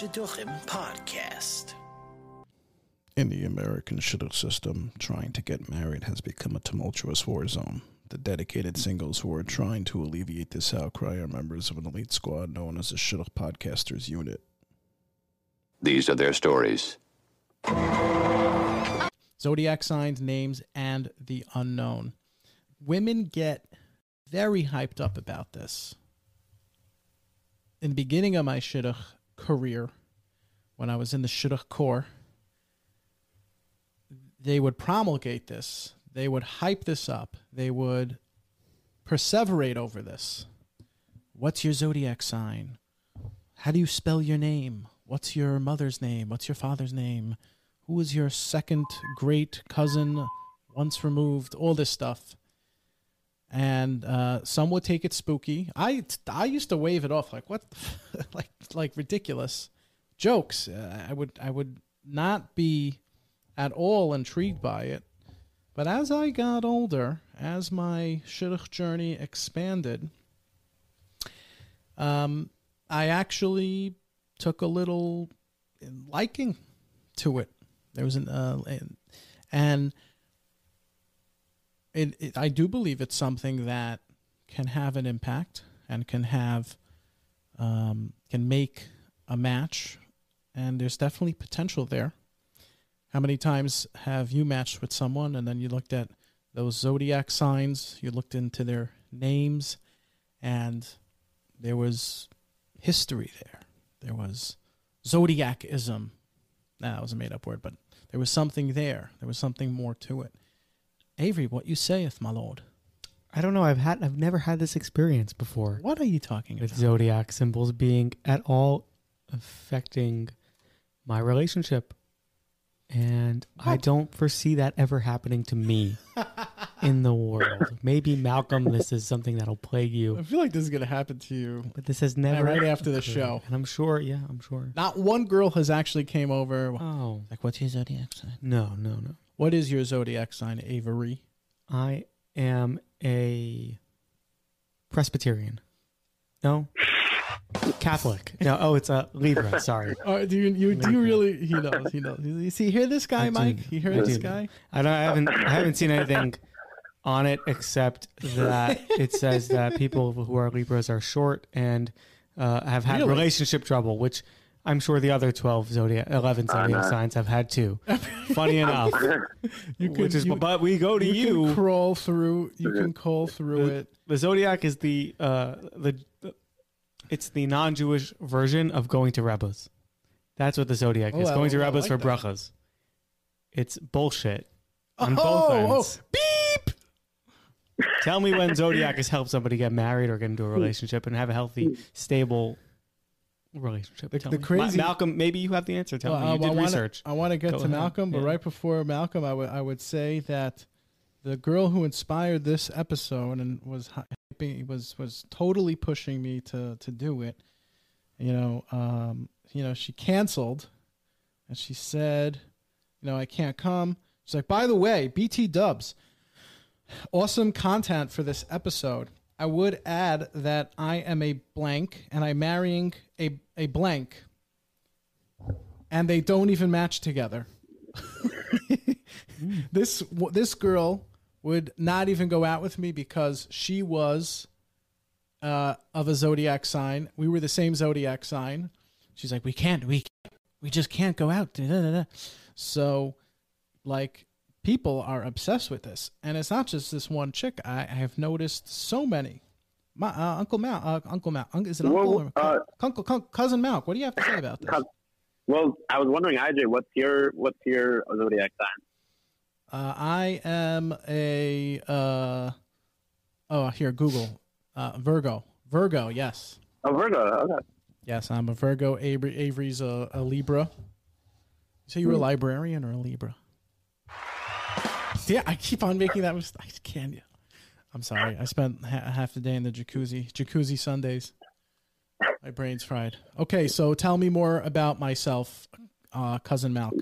Shidduchim podcast. In the American shidduch system, trying to get married has become a tumultuous war zone. The dedicated singles who are trying to alleviate this outcry are members of an elite squad known as the Shidduch Podcasters Unit. These are their stories. zodiac signs, names, and the unknown. Women get very hyped up about this. In the beginning of my shidduch career, when I was in the shidduch corps, they would promulgate this. They would hype this up. They would perseverate over this. What's your zodiac sign? How do you spell your name? What's your mother's name? What's your father's name? Who is your second great cousin once removed? All this stuff. And uh, some would take it spooky. I I used to wave it off like what, like like ridiculous jokes. Uh, I would I would not be at all intrigued by it. But as I got older, as my shidduch journey expanded, um, I actually took a little liking to it. There was an uh, and it, it, I do believe it's something that can have an impact and can have um, can make a match, and there's definitely potential there. How many times have you matched with someone and then you looked at those zodiac signs, you looked into their names, and there was history there. There was zodiacism. Nah, that was a made up word, but there was something there. There was something more to it. Avery, what you sayeth, my lord? I don't know. I've had I've never had this experience before What are you talking with about? zodiac symbols being at all affecting my relationship. And I don't foresee that ever happening to me in the world. Maybe Malcolm, this is something that'll plague you. I feel like this is going to happen to you. but this has never right after the show. And I'm sure, yeah, I'm sure. Not one girl has actually came over. Oh Like, what's your zodiac sign? no, no, no. What is your zodiac sign, Avery? I am a Presbyterian. No, Catholic. No, oh, it's a Libra. Sorry. Oh, do you, you do you really? He knows. He knows. You see, hear this guy, I do. Mike? You hear I this do. guy? I don't. I haven't. I haven't seen anything on it except that it says that people who are Libras are short and uh, have had Really? relationship trouble, which I'm sure the other twelve zodiac, eleven zodiac signs have had too. Funny enough, You which is. you, but we go to you, you. can crawl through. You can crawl through the, it. the zodiac is the uh, the, the it's the non-Jewish version of going to rabbis. That's what the zodiac Oh, is. I- Going to rabbis like for that. brachas. It's bullshit on oh, both oh, ends. beep! Tell me when zodiac has helped somebody get married or get into a relationship and have a healthy, stable relationship. The- Tell the me. crazy- Ma- Malcolm, maybe you have the answer. Tell Well, me. I- You did I wanna, research. I want to get Go to ahead. Malcolm, but Yeah. right before Malcolm, I would I would say that the girl who inspired this episode and was was was totally pushing me to to do it. You know, um, you know, she canceled, and she said, you know, I can't come. She's like, by the way, BT Dubs, awesome content for this episode. I would add that I am a blank and I'm marrying a a blank and they don't even match together. this this girl would not even go out with me because she was uh, of a zodiac sign. We were the same zodiac sign. She's like, we can't, we can't, we just can't go out. Da, da, da, da. So, like, people are obsessed with this, and it's not just this one chick. I, I have noticed so many. My uh, Uncle Mal, uh, Uncle Mal, is it Uncle Well, or uh, Uncle, Cou- cousin Malk? What do you have to say about this? Well, I was wondering, IJ, what's your what's your zodiac sign? Uh, I am a uh, oh here Google uh, Virgo Virgo yes Oh, Virgo. Okay. yes I'm a Virgo Avery, Avery's a, a Libra. So you're a librarian or a Libra? Yeah, I keep on making that mistake. Can you? I'm sorry. I spent ha- half the day in the jacuzzi. Jacuzzi Sundays. My brain's fried. Okay, so tell me more about myself, uh, cousin Malk.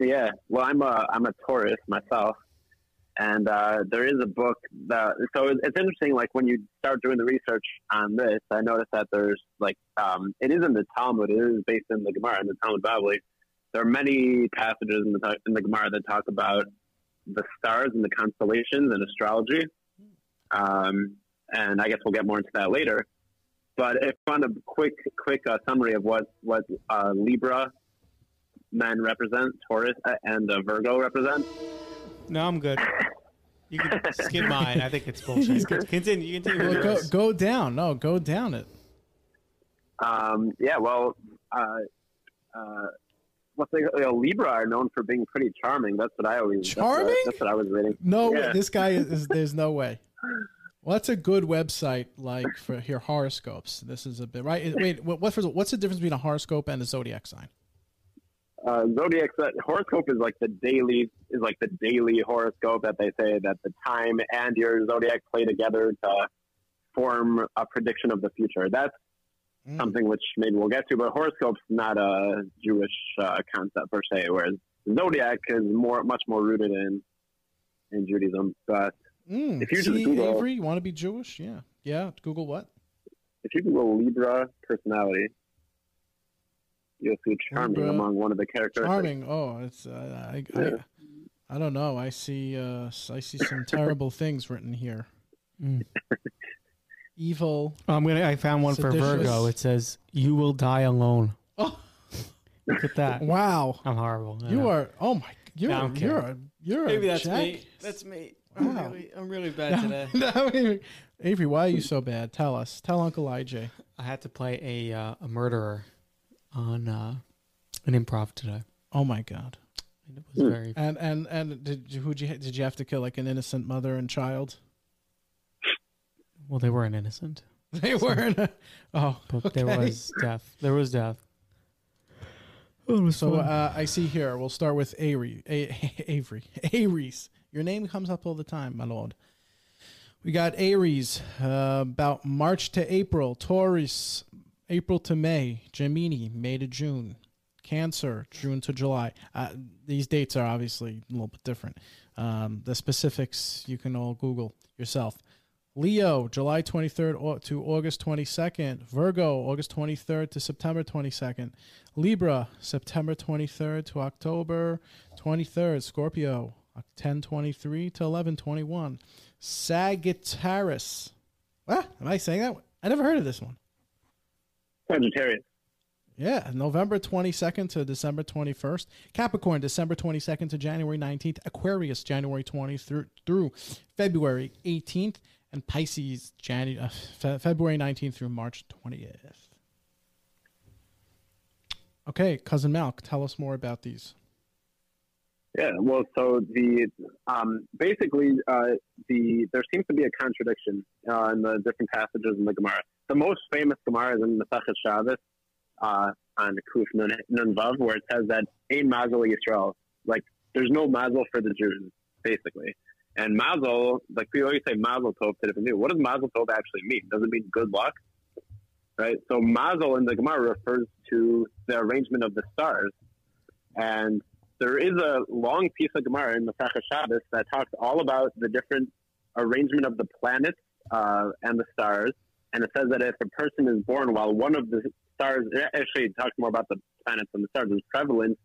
Yeah. Well, I'm a I'm a Taurus myself, And uh, there is a book that so it's interesting. Like when you start doing the research on this, I noticed that there's like um, it is in the Talmud. It is based in the Gemara in the Talmud Bavli. There are many passages in the in the Gemara that talk about the stars and the constellations and astrology. Um, and I guess we'll get more into that later. But if on a quick quick uh, summary of what what uh, Libra men represent, Taurus uh, and uh, Virgo represent. No, I'm good. You can skip mine. I think it's bullshit. Continue. You continue. Well, go go down. No, go down it. Um, yeah, well, the, you know, Libra are known for being pretty charming. That's what I always that's what- Charming? That's what, I was reading. No, Yeah. this guy is. There's no way. Well, that's a good website, like for your horoscopes. This is a bit right. Wait, what? what first of all, what's the difference between a horoscope and a zodiac sign? uh, zodiac uh, horoscope is like the daily is like the daily horoscope that they say that the time and your zodiac play together to form a prediction of the future. That's Mm. something which maybe we'll get to, but horoscope's not a Jewish uh, concept per se, whereas zodiac is more much more rooted in in Judaism. But Mm. If you just See, Google- Avery, you want to be Jewish? Yeah, yeah. Google what? if you Google Libra personality, you'll see charming Libra, among one of the characters. Charming. Oh, it's. Uh, I, Yeah. I, I don't know. I see. Uh, I see some terrible things written here. Mm. Evil. I'm gonna. I found one for Seditious. Virgo. It says, "You will die alone." Oh, Look at that. wow. I'm horrible. I You know. are. Oh my. You're. I don't you're. A, you're. Maybe a that's jack. me. That's me. I'm Wow. really, I'm really bad today. No, Avery, Avery, why are you so bad? Tell us. Tell Uncle IJ. I had to play a uh, a murderer on uh, an improv today. Oh my God. And it was very. And and and did you who'd you did you have to kill like an innocent mother and child? Well, they weren't innocent, They weren't. Oh, but there was death. There was death. Oh, was So uh, I see here. We'll start with Avery. A- Avery. Aries. Your name comes up all the time, my lord. We got Aries. Uh, about March to April. Taurus. April to May. Gemini. May to June. Cancer. June to July. Uh, these dates are obviously a little bit different. Um, the specifics you can all Google yourself. Leo, July 23rd to August 22nd. Virgo, August 23rd to September 22nd. Libra, September 23rd to October 23rd. Scorpio, 1023 to 1121. Sagittarius. What? Am I saying that? I never heard of this one. Sagittarius. Yeah, November 22nd to December 21st. Capricorn, December 22nd to January 19th. Aquarius, January 20th through, through February 18th. And Pisces, January, uh, Fe- February 19th through March 20th. Okay, Cousin Malk, tell us more about these. Yeah, well, so the um, basically uh, the there seems to be a contradiction uh, in the different passages in the Gemara. The most famous Gemara is in the Masechet Shabbos uh, on Kuf Nun Nun Vav, where it says that Ein Mazel Yisrael, like there's no Mazel for the Jews, basically. And Mazel, like we always say Mazel Tov to different people. What does Mazel Tov actually mean? Does it mean good luck? Right. So Mazel in the Gemara refers to the arrangement of the stars, and there is a long piece of Gemara in the Masechet Shabbos that talks all about the different arrangement of the planets uh, and the stars. And it says that if a person is born while one of the stars, actually, it talks more about the planets and the stars, is prevalent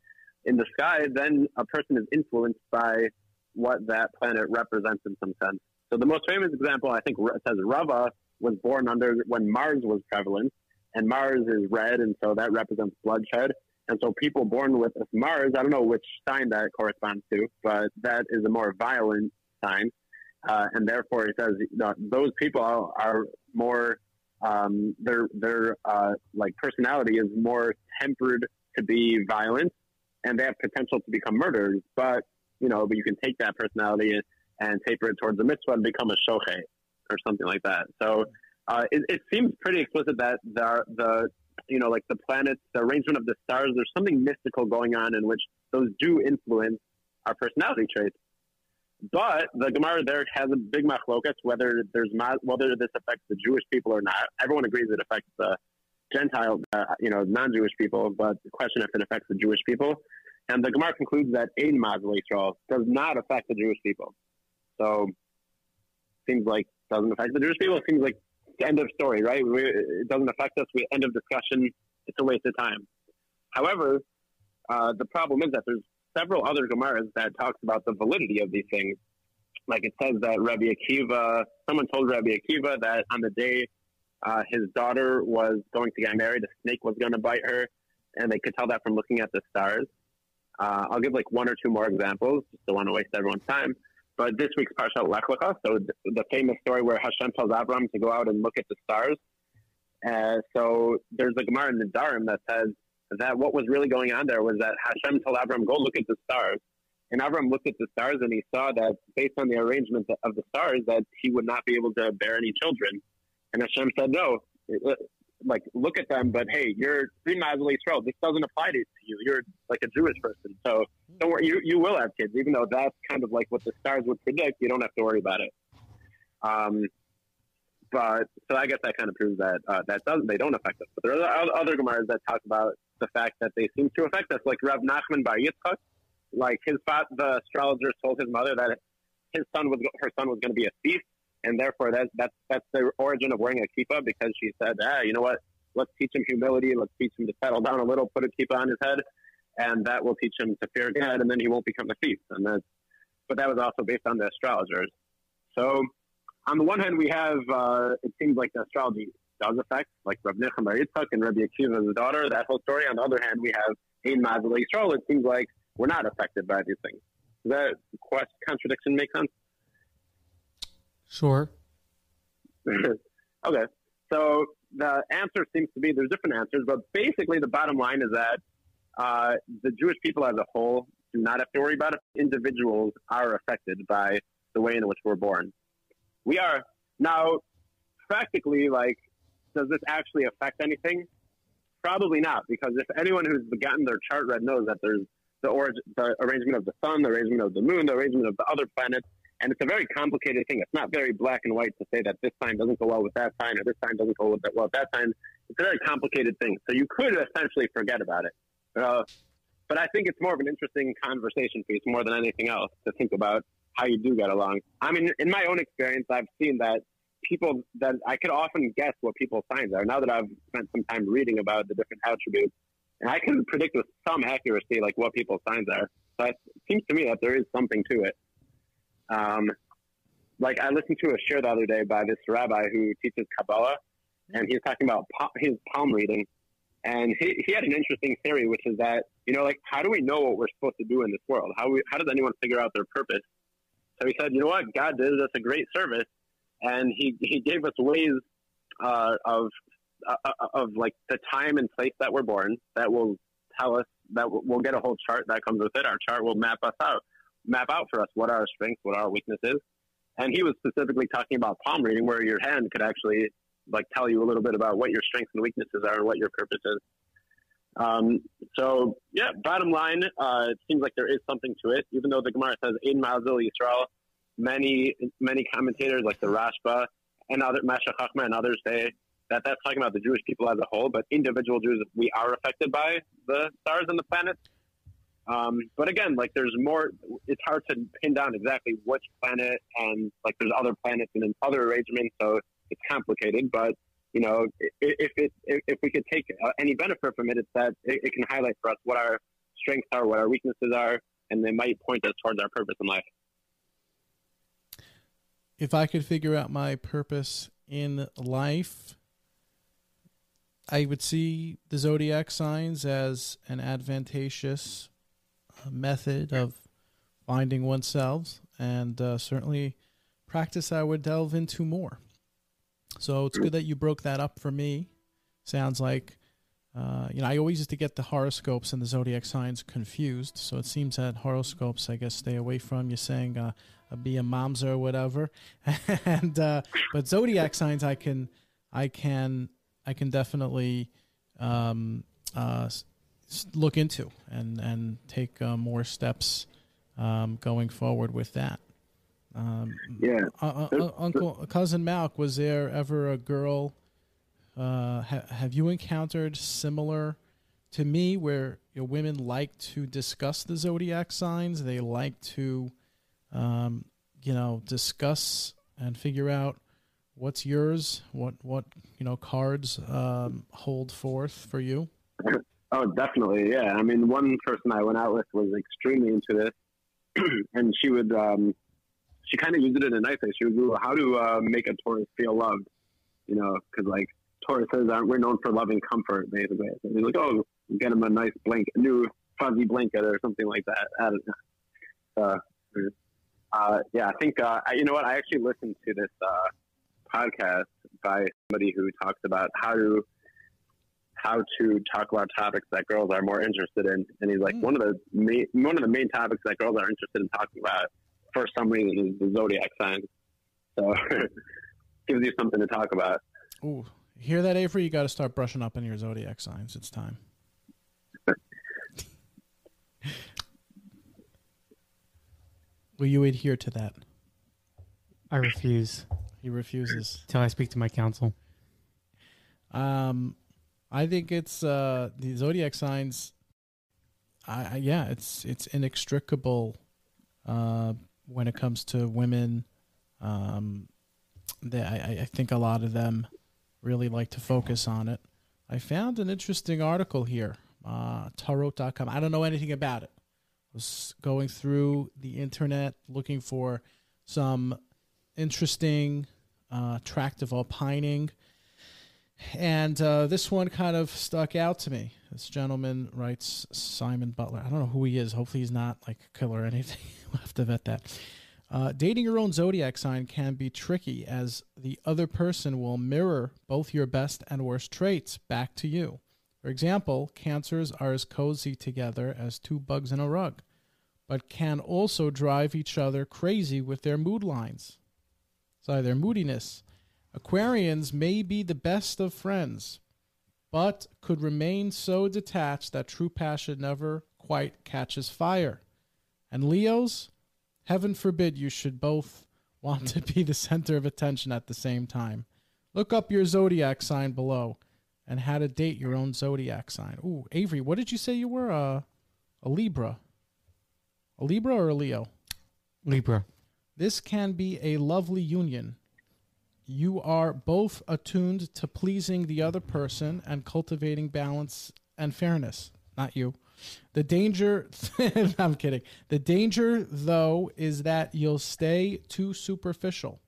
in the sky, then a person is influenced by what that planet represents in some sense. So the most famous example, I think, says Rava was born under when Mars was prevalent, and Mars is red, and so that represents bloodshed. And so people born with Mars, I don't know which sign that corresponds to, but that is a more violent sign. Uh, and therefore, it says those people are, are more, um, their, their uh, like personality is more tempered to be violent, and they have potential to become murderers. But, you know, but you can take that personality and, taper it towards the mitzvah and become a shochet or something like that. So uh, it, it seems pretty explicit that the, the you know, like the planets, the arrangement of the stars, there's something mystical going on in which those do influence our personality traits. But the Gemara there has a big machlokas whether there's ma- whether this affects the Jewish people or not. Everyone agrees it affects the Gentile, uh, you know, non-Jewish people, but the question if it affects the Jewish people. And the Gemara concludes that Mazel Yisrael does not affect the Jewish people. So seems like doesn't affect the Jewish people. Seems like end of story, right? We, it doesn't affect us. We end of discussion. It's a waste of time. However, uh, the problem is that there's several other Gemaras that talks about the validity of these things. Like it says that Rabbi Akiva, someone told Rabbi Akiva that on the day uh, his daughter was going to get married, a snake was going to bite her, and they could tell that from looking at the stars. Uh, I'll give like one or two more examples, just don't want to waste everyone's time. But this week's Parshat Lech Lecha, so the famous story where Hashem tells Avram to go out and look at the stars. Uh, so there's a Gemara in Nedarim that says that what was really going on there was that Hashem told Avram, go look at the stars. And Avram looked at the stars and he saw that based on the arrangement of the stars that he would not be able to bear any children. And Hashem said, no, like look at them, but hey, you're three Mazal Yisrael. This doesn't apply to you. You're like a Jewish person, so don't worry. You you will have kids, even though that's kind of like what the stars would predict. You don't have to worry about it. Um, but so I guess that kind of proves that uh, that doesn't they don't affect us. But there are other Gemaras that talk about the fact that they seem to affect us, like Rav Nachman Bar Yitzchak. Like his the astrologer told his mother that his son was her son was going to be a thief, and therefore that's that's that's the origin of wearing a kippah because she said, ah, you know what? Let's teach him humility. Let's teach him to settle down a little, put a kippah on his head, and that will teach him to fear God, and then he won't become a thief. And that's, but that was also based on the astrologers. So, on the one hand, we have uh, it seems like the astrology does affect, like Rabbi Necham Bar Yitzchak and Rabbi Akiva's daughter. That whole story. On the other hand, we have Ein Mazal Yisrael. It seems like we're not affected by these things. Does that quest contradiction make sense? Sure. okay. So the answer seems to be there's different answers, but basically the bottom line is that uh, the Jewish people as a whole do not have to worry about it. Individuals are affected by the way in which we're born. We are now practically like, does this actually affect anything? Probably not, because if anyone who's gotten their chart read knows that there's the, the arrangement of the sun, the arrangement of the moon, the arrangement of the other planets, and it's a very complicated thing. It's not very black and white to say that this sign doesn't go well with that sign or this sign doesn't go well with that sign. It's a very complicated thing. So you could essentially forget about it. Uh, but I think it's more of an interesting conversation piece more than anything else to think about how you do get along. I mean, in my own experience, I've seen that people that I could often guess what people's signs are. Now that I've spent some time reading about the different attributes, and I can predict with some accuracy like what people's signs are. So it seems to me that there is something to it. Um, like I listened to a show the other day by this rabbi who teaches Kabbalah, and he's talking about his palm reading, and he, he had an interesting theory, which is that you know, like how do we know what we're supposed to do in this world? How we, how does anyone figure out their purpose? So he said, you know what, God did us a great service, and he he gave us ways uh, of uh, uh of like the time and place that we're born that will tell us that we'll get a whole chart that comes with it. Our chart will map us out map out for us what our strengths, what our weaknesses. And he was specifically talking about palm reading, where your hand could actually like tell you a little bit about what your strengths and weaknesses are and what your purpose is. Um, so yeah, bottom line, uh, it seems like there is something to it, even though the Gemara says in Mazil Yisrael. Many many commentators like the Rashba and other Meshech Chochmah and others say that that's talking about the Jewish people as a whole, but individual Jews we are affected by the stars and the planets. Um, but again, like there's more. It's hard to pin down exactly which planet, and like there's other planets and other arrangements, so it's complicated. But you know, if it if we could take uh, any benefit from it, it's that it, it can highlight for us what our strengths are, what our weaknesses are, and they might point us towards our purpose in life. If I could figure out my purpose in life, I would see the zodiac signs as an advantageous method of finding oneself, and uh, certainly practice I would delve into more. So it's good that you broke that up for me. Sounds like, uh, you know, I always used to get the horoscopes and the zodiac signs confused. So it seems that horoscopes, I guess, stay away from you saying uh, be a mamzer or whatever. and uh, but zodiac signs, I can, I can, I can definitely um, uh, look into and and take uh, more steps um, going forward with that. Um, yeah, uh, uh, Uncle cousin Malk, was there ever a girl? Uh, ha- have you encountered similar to me, where you know, women like to discuss the zodiac signs? They like to um, you know, discuss and figure out what's yours, what what you know cards um, hold forth for you. Oh, definitely. Yeah. I mean, one person I went out with was extremely into this, and she would, um, she kind of used it in a nice way. She would go, "How to uh, make a Taurus feel loved?" You know, because like Tauruses aren't we're known for loving comfort, basically. So he's like, "Oh, get him a nice blanket, a new fuzzy blanket, or something like that." I don't know. Uh, uh, yeah, I think uh, I- you know what. I actually listened to this uh, podcast by somebody who talks about how to how to talk about topics that girls are more interested in, and he's like Mm. one of the main one of the main topics that girls are interested in talking about for some reason is the zodiac sign. So gives you something to talk about. Ooh, hear that, Avery? You got to start brushing up on your zodiac signs. It's time. Will you adhere to that? I refuse He refuses. till I speak to my counsel. Um, I think it's uh the zodiac signs. I, I yeah, it's it's inextricable. Uh, when it comes to women, um, they, I I think a lot of them really like to focus on it. I found an interesting article here, uh, tarot.com. I don't know anything about it. I Was going through the internet looking for some interesting, uh, tract of opining. And uh, this one kind of stuck out to me. This gentleman writes Simon Butler. I don't know who he is. Hopefully, he's not like a killer or anything. we'll have to vet that. Uh, dating your own zodiac sign can be tricky as the other person will mirror both your best and worst traits back to you. For example, cancers are as cozy together as two bugs in a rug, but can also drive each other crazy with their mood lines. Sorry, their moodiness. Aquarians may be the best of friends, but could remain so detached that true passion never quite catches fire. And Leos, heaven forbid you should both want to be the center of attention at the same time. Look up your zodiac sign below and how to date your own zodiac sign. Ooh, Avery, what did you say you were? Uh, a Libra. A Libra or a Leo? Libra. This can be a lovely union. You are both attuned to pleasing the other person and cultivating balance and fairness. Not you. The danger, I'm kidding. The danger, though, is that you'll stay too superficial,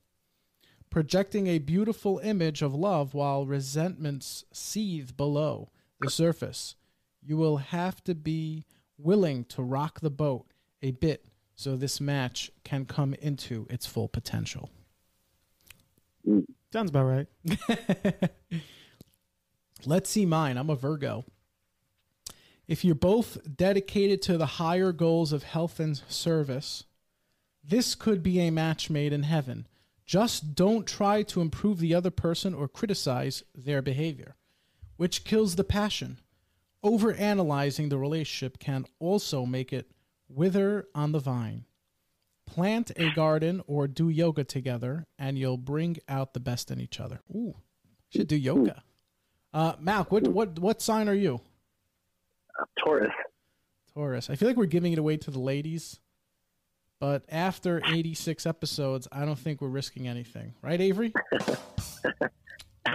projecting a beautiful image of love while resentments seethe below the surface. You will have to be willing to rock the boat a bit so this match can come into its full potential. Sounds about right. Let's see mine. I'm a Virgo. If you're both dedicated to the higher goals of health and service, this could be a match made in heaven. Just don't try to improve the other person or criticize their behavior, which kills the passion. Overanalyzing the relationship can also make it wither on the vine. Plant a garden or do yoga together, and you'll bring out the best in each other. Ooh, should do yoga. Uh, Malk, what what what sign are you? Taurus. Taurus. I feel like we're giving it away to the ladies, but after 86 episodes, I don't think we're risking anything, right, Avery?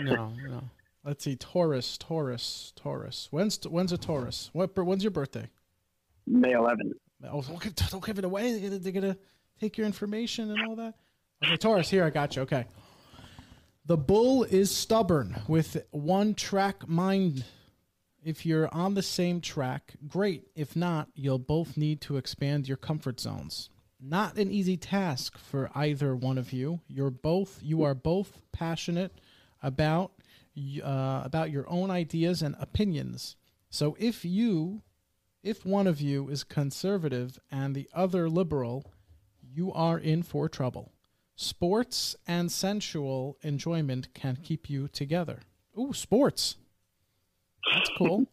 No, no. Let's see, Taurus, Taurus, Taurus. When's when's a Taurus? What when's your birthday? May 11th. Oh, don't give, don't give it away. They're gonna, they're gonna take your information and all that. Okay, Taurus. Here, I got you. Okay. The bull is stubborn with one track mind. If you're on the same track, great. If not, you'll both need to expand your comfort zones. Not an easy task for either one of you. You're both you are both passionate about uh, about your own ideas and opinions. So if you if one of you is conservative and the other liberal, you are in for trouble. Sports and sensual enjoyment can keep you together. Ooh, sports. That's cool.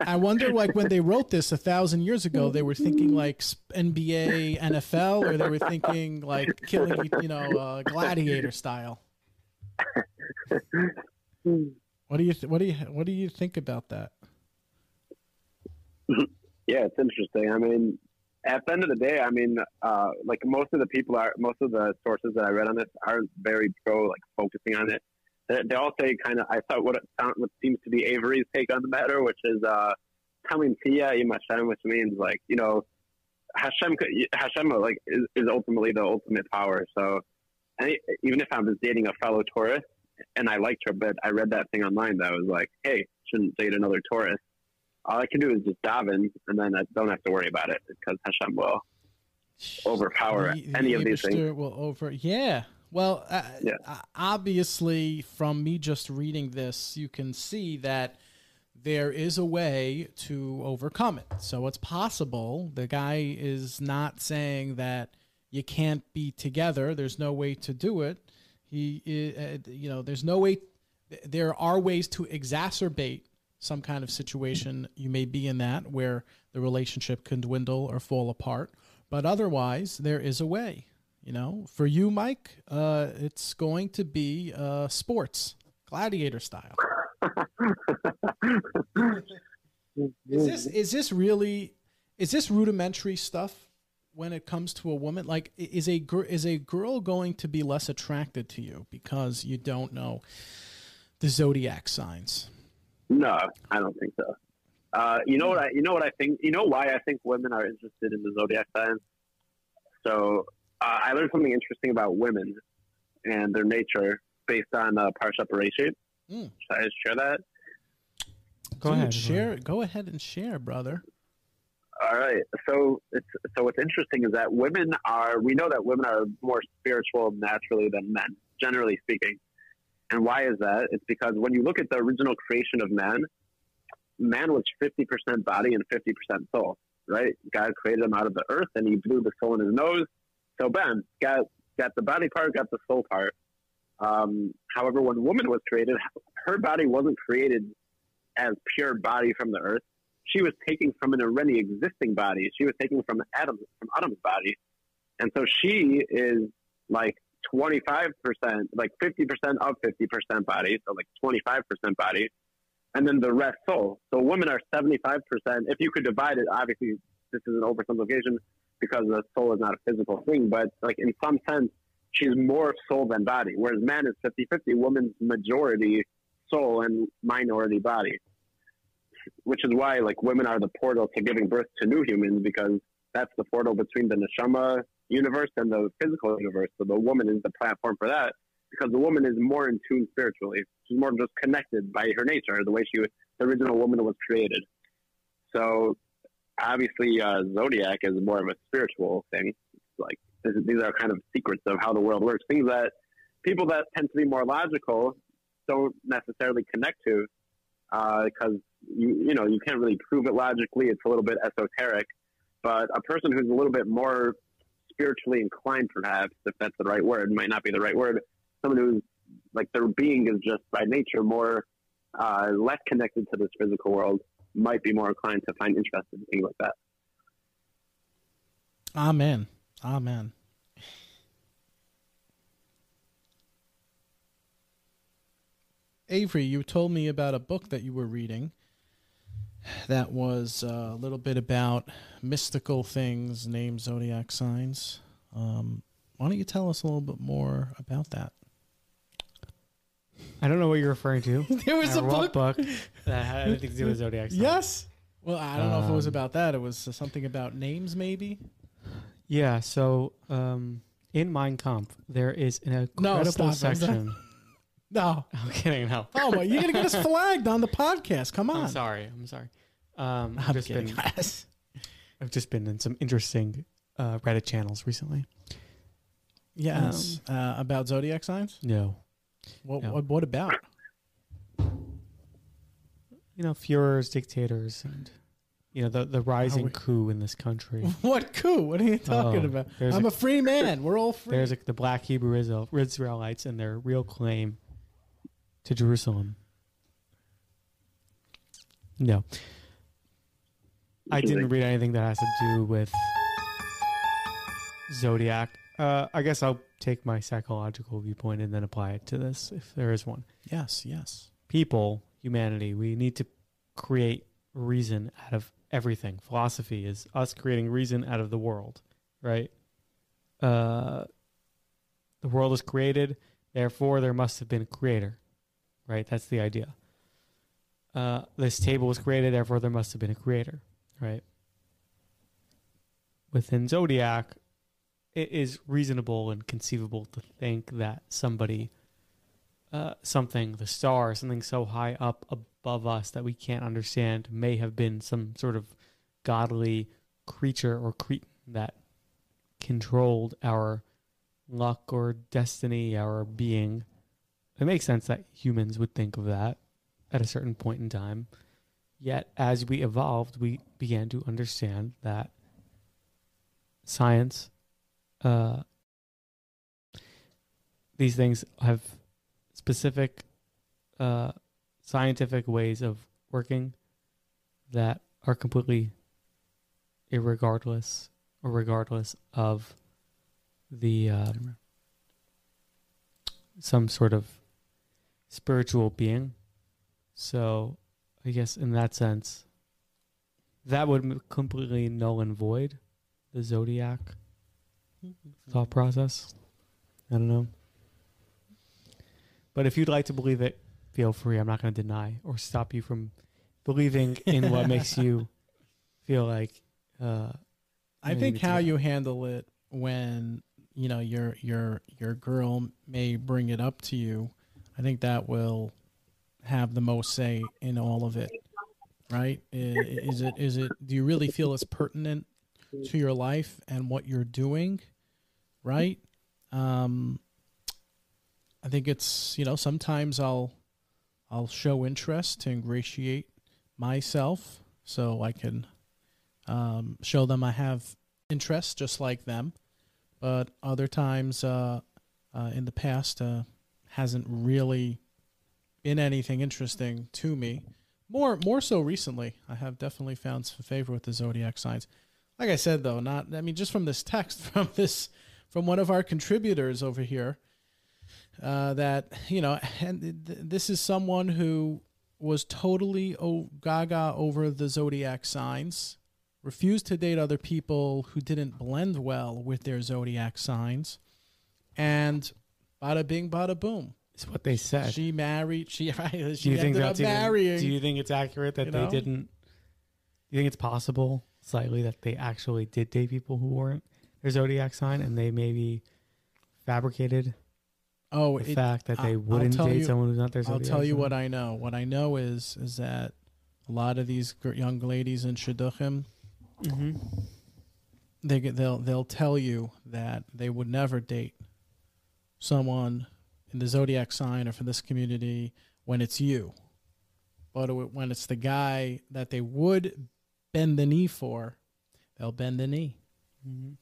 I wonder, like, when they wrote this a thousand years ago, they were thinking like NBA, NFL, or they were thinking like killing, you know, uh, gladiator style. What do you th- what do you what do you think about that? Yeah, it's interesting. I mean, at the end of the day, I mean, uh, like most of the people are, most of the sources that I read on this aren't very pro, like focusing on it. They, they all say kind of, I thought what what seems to be Avery's take on the matter, which is, uh, Tamim Tihyeh Im Hashem, which means like, you know, Hashem, Hashem like is, is ultimately the ultimate power. So even if I was dating a fellow Taurus and I liked her, but I read that thing online that was like, hey, shouldn't date another Taurus. All I can do is just daven, and then I don't have to worry about it because Hashem will overpower The- any of these things. Will over. Yeah. Well, uh, Yeah. uh, obviously, from me just reading this, you can see that there is a way to overcome it. So it's possible. The guy is not saying that you can't be together. There's no way to do it. He, uh, you know, there's no way. There are ways to exacerbate some kind of situation you may be in that where the relationship can dwindle or fall apart. But otherwise, there is a way. You know, for you, Mike, uh, it's going to be uh, sports, gladiator style. Is this is this really is this rudimentary stuff when it comes to a woman? Like, is a gir- is a girl going to be less attracted to you because you don't know the zodiac signs? No, I don't think so. Uh, you know what I? You know what I think? You know why I think women are interested in the zodiac signs? So uh, I learned something interesting about women and their nature based on uh, Parsha Bereshit. Mm. Should I share that? Go Dude, ahead. share. Go ahead and share, brother. All right. So it's so what's interesting is that women are. We know that women are more spiritual naturally than men, generally speaking. And why is that? It's because when you look at the original creation of man, man was fifty percent body and fifty percent soul. Right? God created him out of the earth, and he blew the soul in his nose. So bam, got got the body part, got the soul part. Um, however, when woman was created, her body wasn't created as pure body from the earth she was taking from an already existing body. She was taking from Adam from Adam's body, and so she is like twenty five percent, like fifty percent of fifty percent body, so like twenty five percent body, and then the rest soul. So women are seventy five percent. If you could divide it, obviously this is an oversimplification because the soul is not a physical thing, but like in some sense, she's more soul than body. Whereas man is 50-50, woman's majority soul and minority body which is why like women are the portal to giving birth to new humans because that's the portal between the neshama universe and the physical universe. So the woman is the platform for that because the woman is more in tune spiritually. She's more just connected by her nature, the way she was, the original woman was created. So obviously, uh, zodiac is more of a spiritual thing. It's like this, these are kind of secrets of how the world works. Things that people that tend to be more logical don't necessarily connect to because you you know you can't really prove it logically. It's a little bit esoteric. But a person who's a little bit more spiritually inclined, perhaps, if that's the right word, might not be the right word. Someone who's like their being is just by nature more uh, less connected to this physical world, might be more inclined to find interest in things like that. Amen. Amen. Avery, you told me about a book that you were reading that was uh, a little bit about mystical things named zodiac signs. Um, why don't you tell us a little bit more about that? I don't know what you're referring to. There was a wrote book. that had anything to do with zodiac signs. Yes. Well, I don't know if it was Um, about that. It was something about names, maybe. Yeah. So um, in Mein Kampf, there is an No, incredible. I'm section. No. I'm kidding. No. Oh, my, you're gonna get us flagged on the podcast. Come on. I'm sorry. I'm sorry. Um, I've I'm just kidding. been I've just been in some interesting uh, Reddit channels recently. yes. Um, uh, about zodiac signs. No, What? No. What? What about? you know, Führers, dictators, and you know the the rising we- coup in this country. What coup? What are you talking Oh, about? there's I'm a- a, free man. We're all free. There's like the Black Hebrew Israel, Israelites and their real claim to Jerusalem. No, I didn't read anything that has to do with zodiac. Uh, I guess I'll take my psychological viewpoint and then apply it to this if there is one. yes. Yes. People, humanity, we need to create reason out of everything. Philosophy is us creating reason out of the world, right? Uh, the world is created, therefore there must have been a creator, right? That's the idea. Uh, this table was created, therefore there must have been a creator, right? Within Zodiac, it is reasonable and conceivable to think that somebody, uh, something, the star, something so high up above us that we can't understand, may have been some sort of godly creature or cretin that controlled our luck or destiny, our being. It makes sense that humans would think of that at a certain point in time. Yet, as we evolved, we began to understand that science, uh, these things have specific uh, scientific ways of working that are completely irregardless or regardless of the um, some sort of spiritual being. So, I guess in that sense, that would completely null and void the zodiac thought process. I don't know. But if you'd like to believe it, feel free. I'm not going to deny or stop you from believing in what makes you feel like. Uh, I think how you handle it when you know your your your girl may bring it up to you, I think that will have the most say in all of it, right? Is it is it? Do you really feel it's pertinent to your life and what you're doing, right? Um, I think it's you know sometimes I'll I'll show interest to ingratiate myself so I can um, show them I have interest just like them. But other times uh, uh, in the past uh, hasn't really been anything interesting to me. More more so recently, I have definitely found some favor with the zodiac signs. Like I said though, not I mean just from this text from this from one of our contributors over here uh, that you know, and th- this is someone who was totally oh, gaga over the zodiac signs, refused to date other people who didn't blend well with their zodiac signs, and bada bing, bada boom. it's what they said. She married. She, right, do she you think ended up even- marrying. do you think it's accurate that you they didn't? Do you think it's possible slightly that they actually did date people who weren't their zodiac sign and they maybe fabricated oh, the it, fact that they I'll wouldn't date you- someone who's not their zodiac I'll tell you sign? what I know. What I know is is that a lot of these young ladies in shidduchim, Mhm. they get they'll they'll tell you that they would never date someone in the zodiac sign or for this community when it's you, but when it's the guy that they would bend the knee for, they'll bend the knee, Mhm.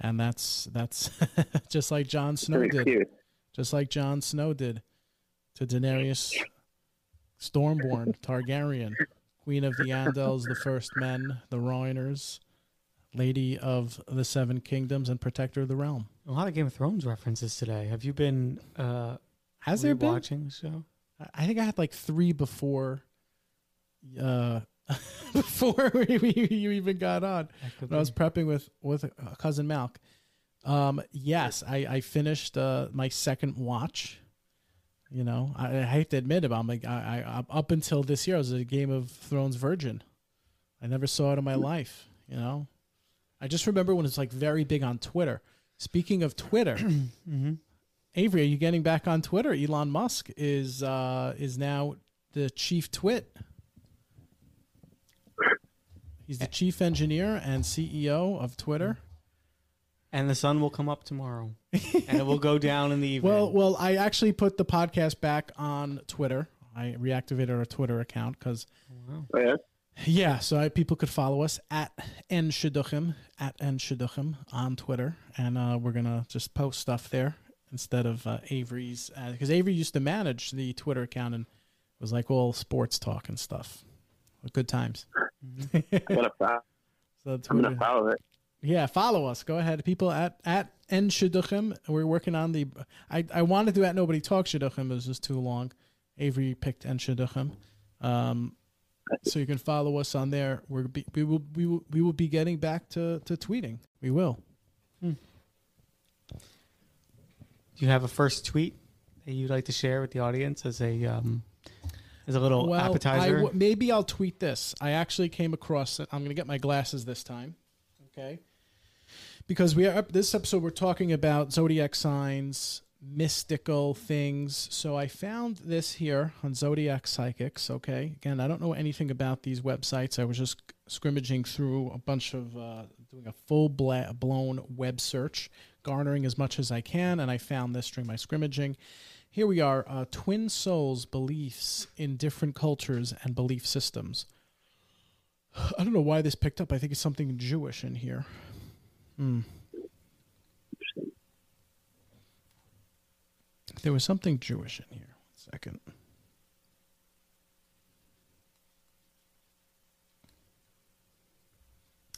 and that's that's just like Jon Snow did excuse. just like Jon Snow did to Daenerys Stormborn Targaryen, Queen of the Andals, the First Men, the Rhoynar, Lady of the Seven Kingdoms, and Protector of the Realm. A lot of Game of Thrones references today. Have you been uh, Has there been? watching the show? I- think I had like three before. Uh, before we, we, you even got on, I was prepping with with uh, cousin Malk. Um, yes, I I finished uh, my second watch. You know, I, I hate to admit it, but I'm like I, I up until this year I was a Game of Thrones virgin. I never saw it in my life. You know, I just remember when it's like very big on Twitter. Speaking of Twitter, Mhm. Avery, are you getting back on Twitter? Elon Musk is uh, is now the chief twit. He's the chief engineer and CEO of Twitter. And the sun will come up tomorrow, and it will go down in the evening. Well, well, I actually put the podcast back on Twitter. I reactivated our Twitter account because Wow. Yeah? so I, people could follow us at n shidduchim at n shidduchim on Twitter, and uh, we're gonna just post stuff there instead of uh, Avery's because Avery used to manage the Twitter account and it was like all sports talk and stuff. Good times. I'm gonna follow. So I'm gonna follow it. Yeah, follow us. Go ahead, people at at N Shidduchim. We're working on the. I I wanted to at Nobody Talk Shidduchim. It was just too long. Avery picked N Shidduchim. Um, so you can follow us on there. We're be, we will we will we will be getting back to to tweeting. We will. Do you have a first tweet that you'd like to share with the audience as a um, as a little Well, appetizer? w- maybe I'll tweet this. I actually came across it. I'm going to get my glasses this time. Okay. Because we are up this episode we're talking about zodiac signs, mystical things. So I found this here on Zodiac Psychics, okay? Again, I don't know anything about these websites. I was just scrimmaging through a bunch of uh, doing a full bla- blown web search, garnering as much as I can, and I found this during my scrimmaging. Here we are uh, Twin Souls Beliefs in Different Cultures and Belief Systems. I don't know why this picked up. I think it's something Jewish in here. Hmm. There was something Jewish in here. One second.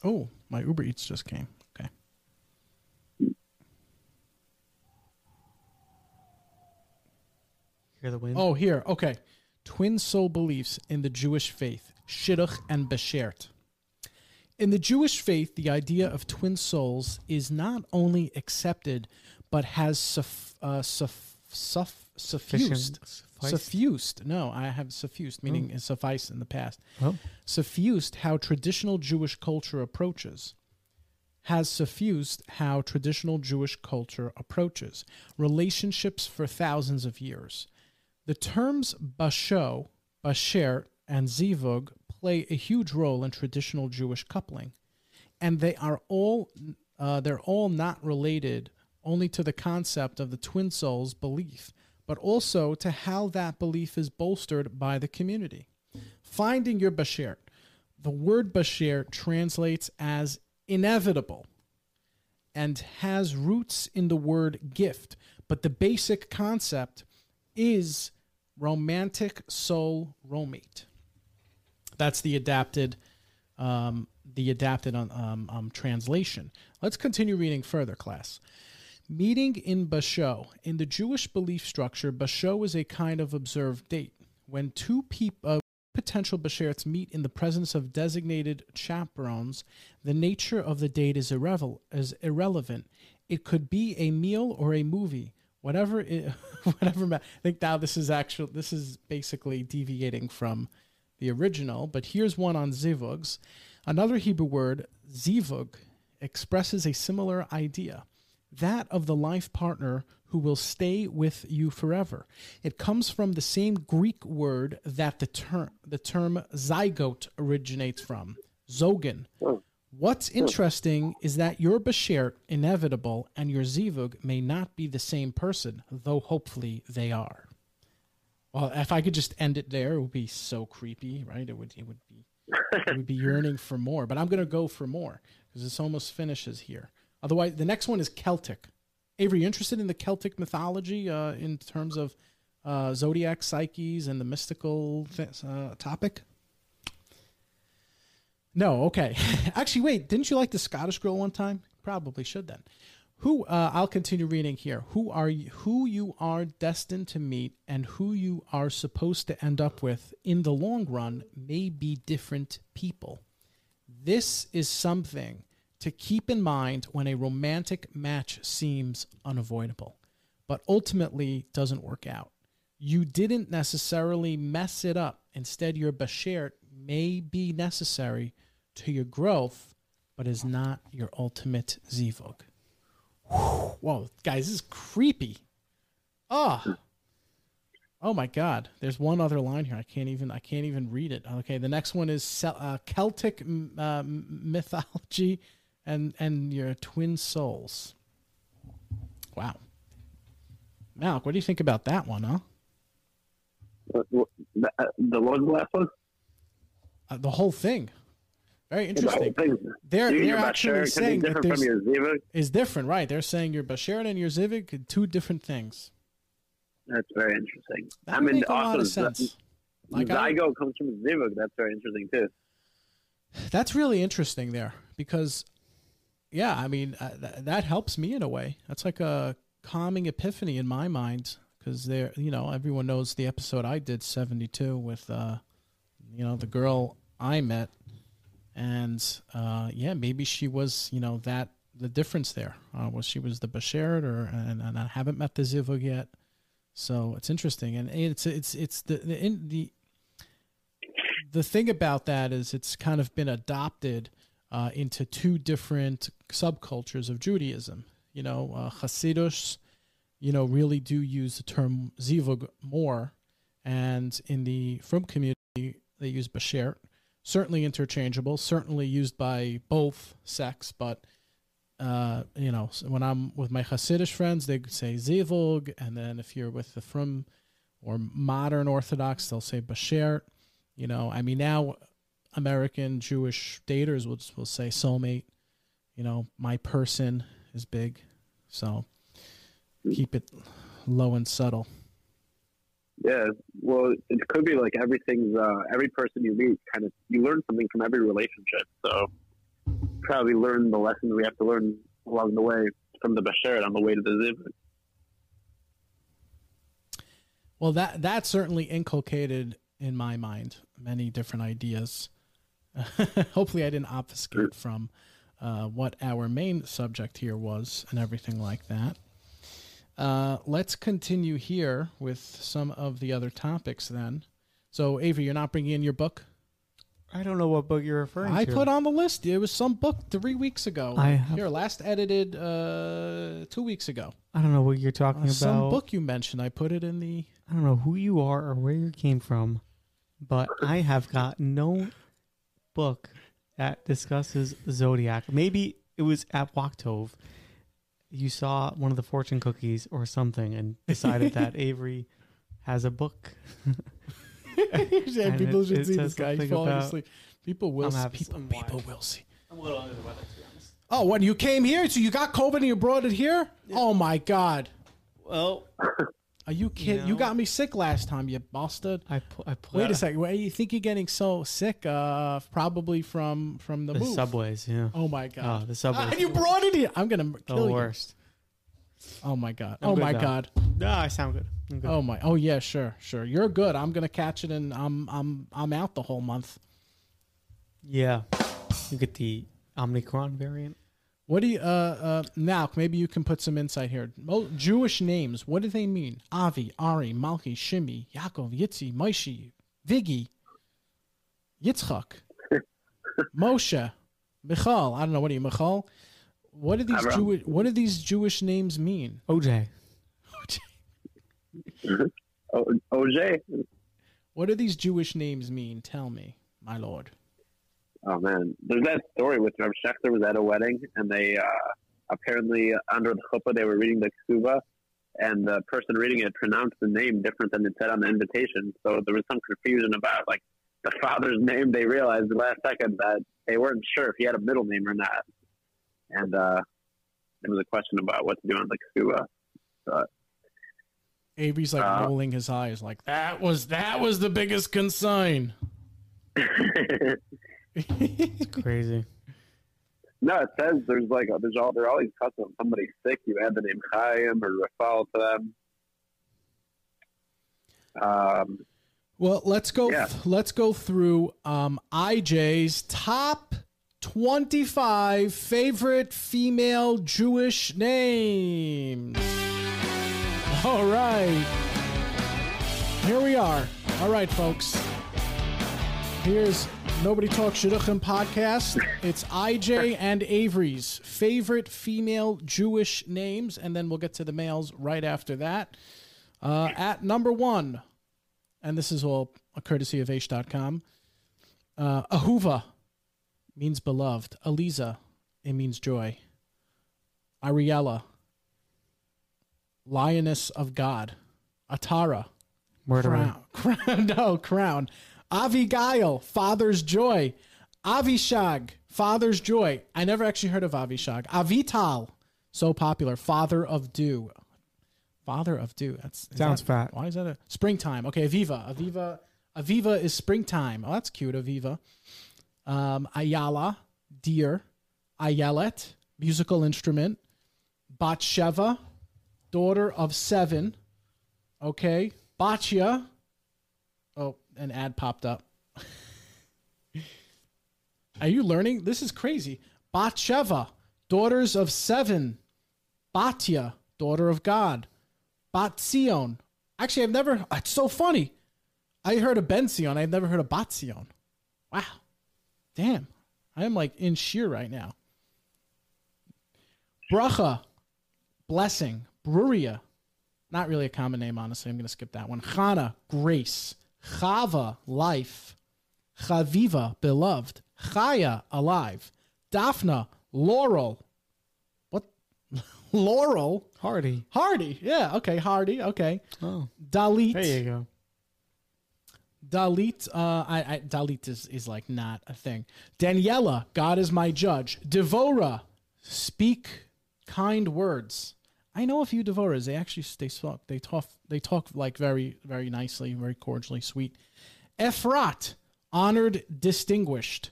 Oh, my Uber Eats just came. Okay. Hear the wind? Oh, here. Okay. Twin soul beliefs in the Jewish faith, Shidduch and Beshert. In the Jewish faith, the idea of twin souls is not only accepted, but has suff, uh, suff, suff, suffused. Suffused. No, I have suffused, meaning suffice in the past. Oh. Suffused how traditional Jewish culture approaches. Has suffused how traditional Jewish culture approaches relationships for thousands of years. The terms basho, basher, and zivug play a huge role in traditional Jewish coupling, and they are all uh, they're all not related only to the concept of the twin souls belief, but also to how that belief is bolstered by the community. Finding your basher, the word basher translates as inevitable and has roots in the word gift, but the basic concept is romantic soul romate. That's the adapted, um, the adapted um, um, translation. Let's continue reading further, class. Meeting in Basho. In the Jewish belief structure, Basho is a kind of observed date. When two peop- uh, potential Basherets meet in the presence of designated chaperones, the nature of the date is, irrevel- is irrelevant. It could be a meal or a movie. Whatever, it, whatever. ma- I think now this is actual. This is basically deviating from the original. But here's one on zivugs. Another Hebrew word, zivug, expresses a similar idea that of the life partner who will stay with you forever. It comes from the same Greek word that the term the term zygote originates from, zogan. Hmm. What's hmm. interesting is that your bashert inevitable and your zivug may not be the same person, though hopefully they are. Well, if I could just end it there, it would be so creepy, right? It would it would be it would be yearning for more. But I'm gonna go for more because this almost finishes here. Otherwise, the next one is Celtic. Avery, you interested in the Celtic mythology uh, in terms of uh, zodiac psyches and the mystical th- uh, topic? No, okay. Actually, wait. Didn't you like the Scottish girl one time? Probably should then. Who? Uh, I'll continue reading here. Who are you? Who you are destined to meet and who you are supposed to end up with in the long run may be different people. This is something to keep in mind when a romantic match seems unavoidable, but ultimately doesn't work out. You didn't necessarily mess it up. Instead, your bashert may be necessary to your growth, but is not your ultimate zivug. Whoa, guys, this is creepy. Oh. Oh my God! There's one other line here. I can't even. I can't even read it. Okay, the next one is uh, Celtic uh, mythology, and and your twin souls. Wow. Malk, what do you think about that one, huh? The, uh, the last one? Uh, the whole thing. Very The interesting. thing. They're You- they're actually Bashar saying that there's from your Ziva. is different, right? They're saying your Bashert and your Zivik are two different things. That's very interesting. That I mean, make a lot of Z- sense. Like I- comes from Zivug. That's very interesting too. That's really interesting there because, yeah, I mean uh, th- that helps me in a way. That's like a calming epiphany in my mind because there, you know, everyone knows the episode I did seventy two with uh, you know, the girl I met, and uh, yeah, maybe she was, you know, that the difference there. Uh, was she was the Bashert, or and, and I haven't met the Zivug yet, so it's interesting, and it's it's it's the the in, the the thing about that is it's kind of been adopted uh, into two different subcultures of Judaism. You know, uh, Hasidus, you know, really do use the term zivug more, and in the Frum community they use bashert. Certainly interchangeable, certainly used by both sects, but uh, you know, when I'm with my Hasidic friends, they say zivug, and then if you're with the Frum or modern Orthodox, they'll say bashert. You know, I mean, now American Jewish daters will will say soulmate. You know, my person is big, so keep it low and subtle. Yeah, well, it could be like everything's uh, every person you meet, kind of you learn something from every relationship. So probably learn the lessons we have to learn along the way from the Bashert on the way to the Zivug. Well, that that certainly inculcated in my mind many different ideas. Hopefully, I didn't obfuscate from uh, what our main subject here was and everything like that. Uh, let's continue here with some of the other topics then. So, Avery, you're not bringing in your book? I don't know what book you're referring I to. I put on the list. It was some book three weeks ago. I have- Here, last edited uh, two weeks ago. I don't know what you're talking Uh, about. some book you mentioned. I put it in the. I don't know who you are or where you came from, but I have got no book that discusses zodiac. Maybe it was at Wachtov. You saw one of the fortune cookies or something and decided that Avery has a book. yeah, And people it- should it see says this guy something falling about- asleep. People will. I'm s- People, people will see. I'm a little under the weather, to be honest. Oh, when you came here, so you got COVID and you brought it here? Oh my God! Well, Are you kidding? You No. got me sick last time, you bastard. I pu- I put Wait a second. Wait, you think you're getting so sick? Uh, probably from from the, The move. subways, yeah. Oh my God! Oh, the subways. Ah, you brought it here. I'm gonna the kill you. worst. Oh my God! I'm oh my now. God! No, I sound good. I'm good. Oh my! Oh yeah, sure, sure. You're good. I'm gonna catch it, and I'm I'm I'm out the whole month. Yeah. You get the Omicron variant. What do you, uh, uh, now, maybe you can put some insight here. Mo- Jewish names, what do they mean? Avi, Ari, Malchi, Shimi, Yaakov, Yitzi, Moshe, Vigi, Yitzchak, Moshe, Michal. I don't know. What are you, Michal? What do these Avram. Jewish, what do these Jewish names mean? OJ. O- OJ, What do these Jewish names mean? Tell me, my lord. Oh man, there's that story with Rav Schechter was at a wedding, and they uh, apparently under the chuppah they were reading the ksuba, and the person reading it pronounced the name different than it said on the invitation. So there was some confusion about like the father's name. They realized the last second that they weren't sure if he had a middle name or not, and uh, there was a question about what to do on the ksuba. But Avery's like Uh, rolling his eyes, like that was that was the biggest consign. Crazy. No, it says there's like there's all there are all these customs. If somebody's sick, you add the name Chaim or Rafal to them. Um, Well, let's go. Yeah. Let's go through um, IJ's top twenty-five favorite female Jewish names. All right, here we are. All right, folks. Here's Nobody Talks Shidduchim podcast. It's IJ and Avery's favorite female Jewish names, and then we'll get to the males right after that. Uh, at number one, and this is all a courtesy of H.com. Uh, Ahuva means beloved. Aliza, it means joy. Ariella, lioness of God. Atara, Murderer. crown. crown. no, crown. Avigail, father's joy. Avishag, father's joy. I never actually heard of Avishag. Avital, so popular. Father of dew. Father of dew. That's Sounds that- fat. Why is that a springtime? Okay, Aviva. Aviva. Aviva is springtime. Oh, that's cute. Aviva. Um, Ayala, deer. Ayelet, musical instrument. Batsheva, daughter of seven. Okay. Bachya. An ad popped up. Are you learning? This is crazy. Batsheva, daughters of seven. Batya, daughter of God. Batzion. Actually, I've never. It's so funny. I heard of Benzion. I've never heard of Batzion. Wow. Damn. I am like in sheer right now. Bracha, blessing. Bruria, not really a common name, honestly. I'm going to skip that one. Chana, grace. Chava, life. Chaviva, beloved. Chaya, alive. Daphna, laurel. What? laurel? Hardy. Hardy. Yeah, okay. Hardy. Okay. Oh, Dalit. there you go. Dalit, uh, I, I Dalit is, is like not a thing. Daniela, God is my judge. Devora, speak kind words. I know a few Devoras. They actually they talk they talk they talk like very very nicely, very cordially, sweet. Efrat, honored, distinguished.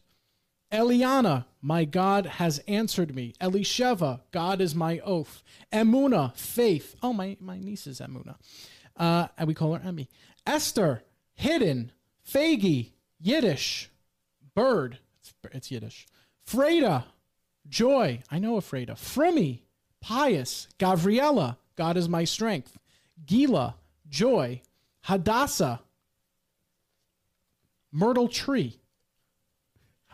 Eliana, my God has answered me. Elisheva, God is my oath. Emuna, faith. Oh, my, my niece is Emuna. Uh, and we call her Emmy. Esther, hidden. Fagi, Yiddish. Bird, it's, it's Yiddish. Freda, joy. I know a Freda. Frimi, pious. Gavriela, God is my strength. Gila, joy. Hadassah, myrtle tree.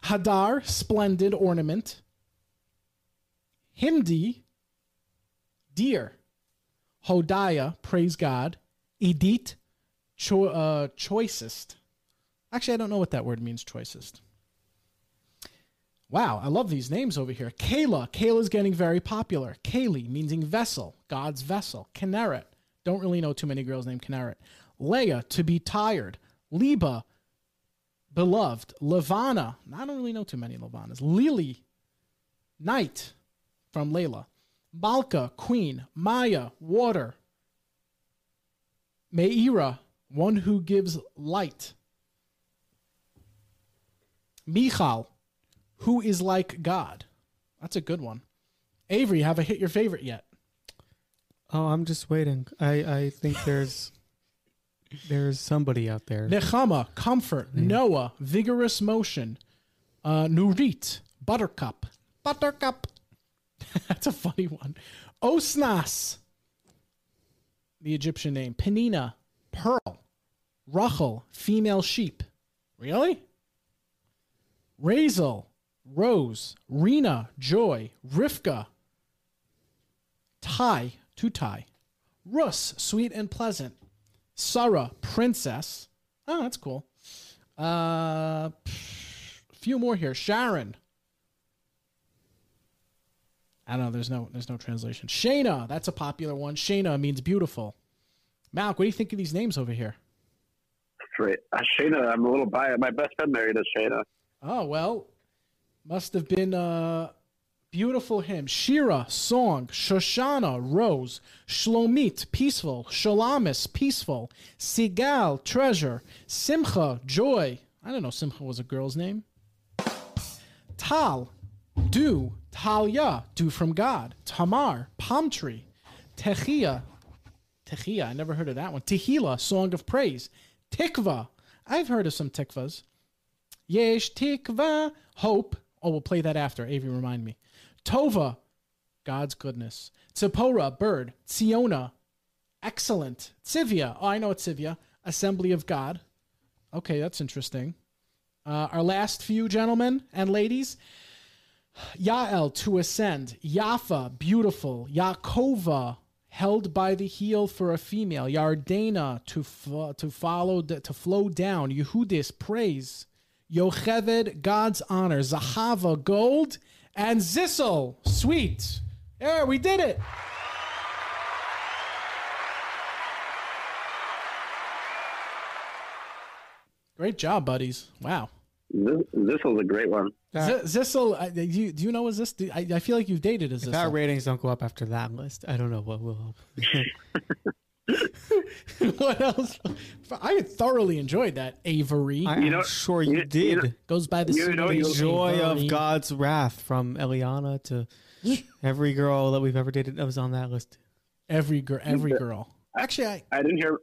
Hadar, splendid ornament. Himdi, deer. Hodiah, praise God. Edith, cho- uh, choicest. Actually, I don't know what that word means, choicest. Wow, I love these names over here. Kayla, Kayla's getting very popular. Kaylee, meaning vessel, God's vessel. Kinneret, don't really know too many girls named Kinneret. Leah, to be tired. Liba, beloved. Levana, I don't really know too many Levanas. Lily, night, from Layla. Malka, queen. Maya, water. Meira, one who gives light. Michal, who is like God. That's a good one. Avery, have I hit your favorite yet? Oh, I'm just waiting. I, I think there's there's somebody out there. Nechama, comfort. Noah, vigorous motion. Uh, Nurit, buttercup. Buttercup. That's a funny one. Osnas, the Egyptian name. Penina, pearl. Rachel, female sheep. Really? Razel, rose. Rena, joy. Rivka, tie, to tie. Rus, sweet and pleasant. Sarah, princess. Oh, that's cool. Uh, a few more here. Sharon. I don't know. There's no. There's no translation. Shayna. That's a popular one. Shayna means beautiful. Malk, what do you think of these names over here? Great. Uh, Shayna, I'm a little biased. My best friend married a Shayna. Oh well, must have been a beautiful hymn. Shira, song. Shoshana, rose. Shlomit, peaceful. Shalamis, peaceful. Sigal, treasure. Simcha, joy. I don't know. Simcha was a girl's name. Tal, dew. Talia, dew from God. Tamar, palm tree. Techia, Techia, I never heard of that one. Tehila, song of praise. Tikva, I've heard of some tikvas. Yesh tikva, hope. Oh, we'll play that after. Avi, remind me. Tova, God's goodness. Tzipora, bird. Tziona, excellent. Tzivia, oh, I know it's Tzivia. Assembly of God. Okay, that's interesting. Uh, our last few gentlemen and ladies. Yael, to ascend. Yafa, beautiful. Yaakova, held by the heel for a female. Yardena, to, fo- to follow, to flow down. Yehudis, praise. Yocheved, God's honor. Zahava, gold. And Zissel, sweet. There, we did it. Great job, buddies. Wow. This, this was a great one. That- Z- Zissel, I- do you, do you know is this? I, I feel like you've dated a if our ratings don't go up after that list, I don't know what will. what else? I thoroughly enjoyed that. Avery I'm You know- sure you, you- you did. know- goes by the you know, the joy Avery. of God's wrath from Eliana to every girl that we've ever dated that was on that list. Every girl, every girl. Actually, I I didn't hear,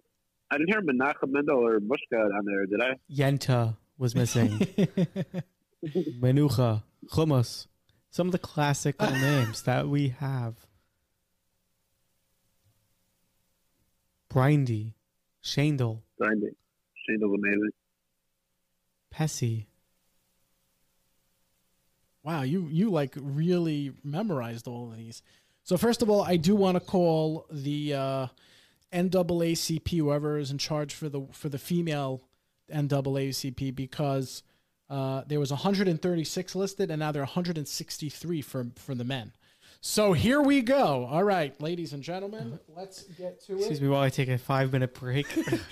I didn't hear Menachem Mendel or Mushka on there, did I? Yenta was missing. Menucha, Hummus. Some of the classic names that we have. Brindy, Shandel, Grinding. Shane was amazing. Pessy. Wow, you you like really memorized all of these. So first of all, I do want to call the uh, NAACP whoever is in charge for the for the female NAACP because uh, there was 136 listed and now there are 163 for for the men. So here we go. All right, ladies and gentlemen, let's get to it. Excuse it. me while I take a five minute break.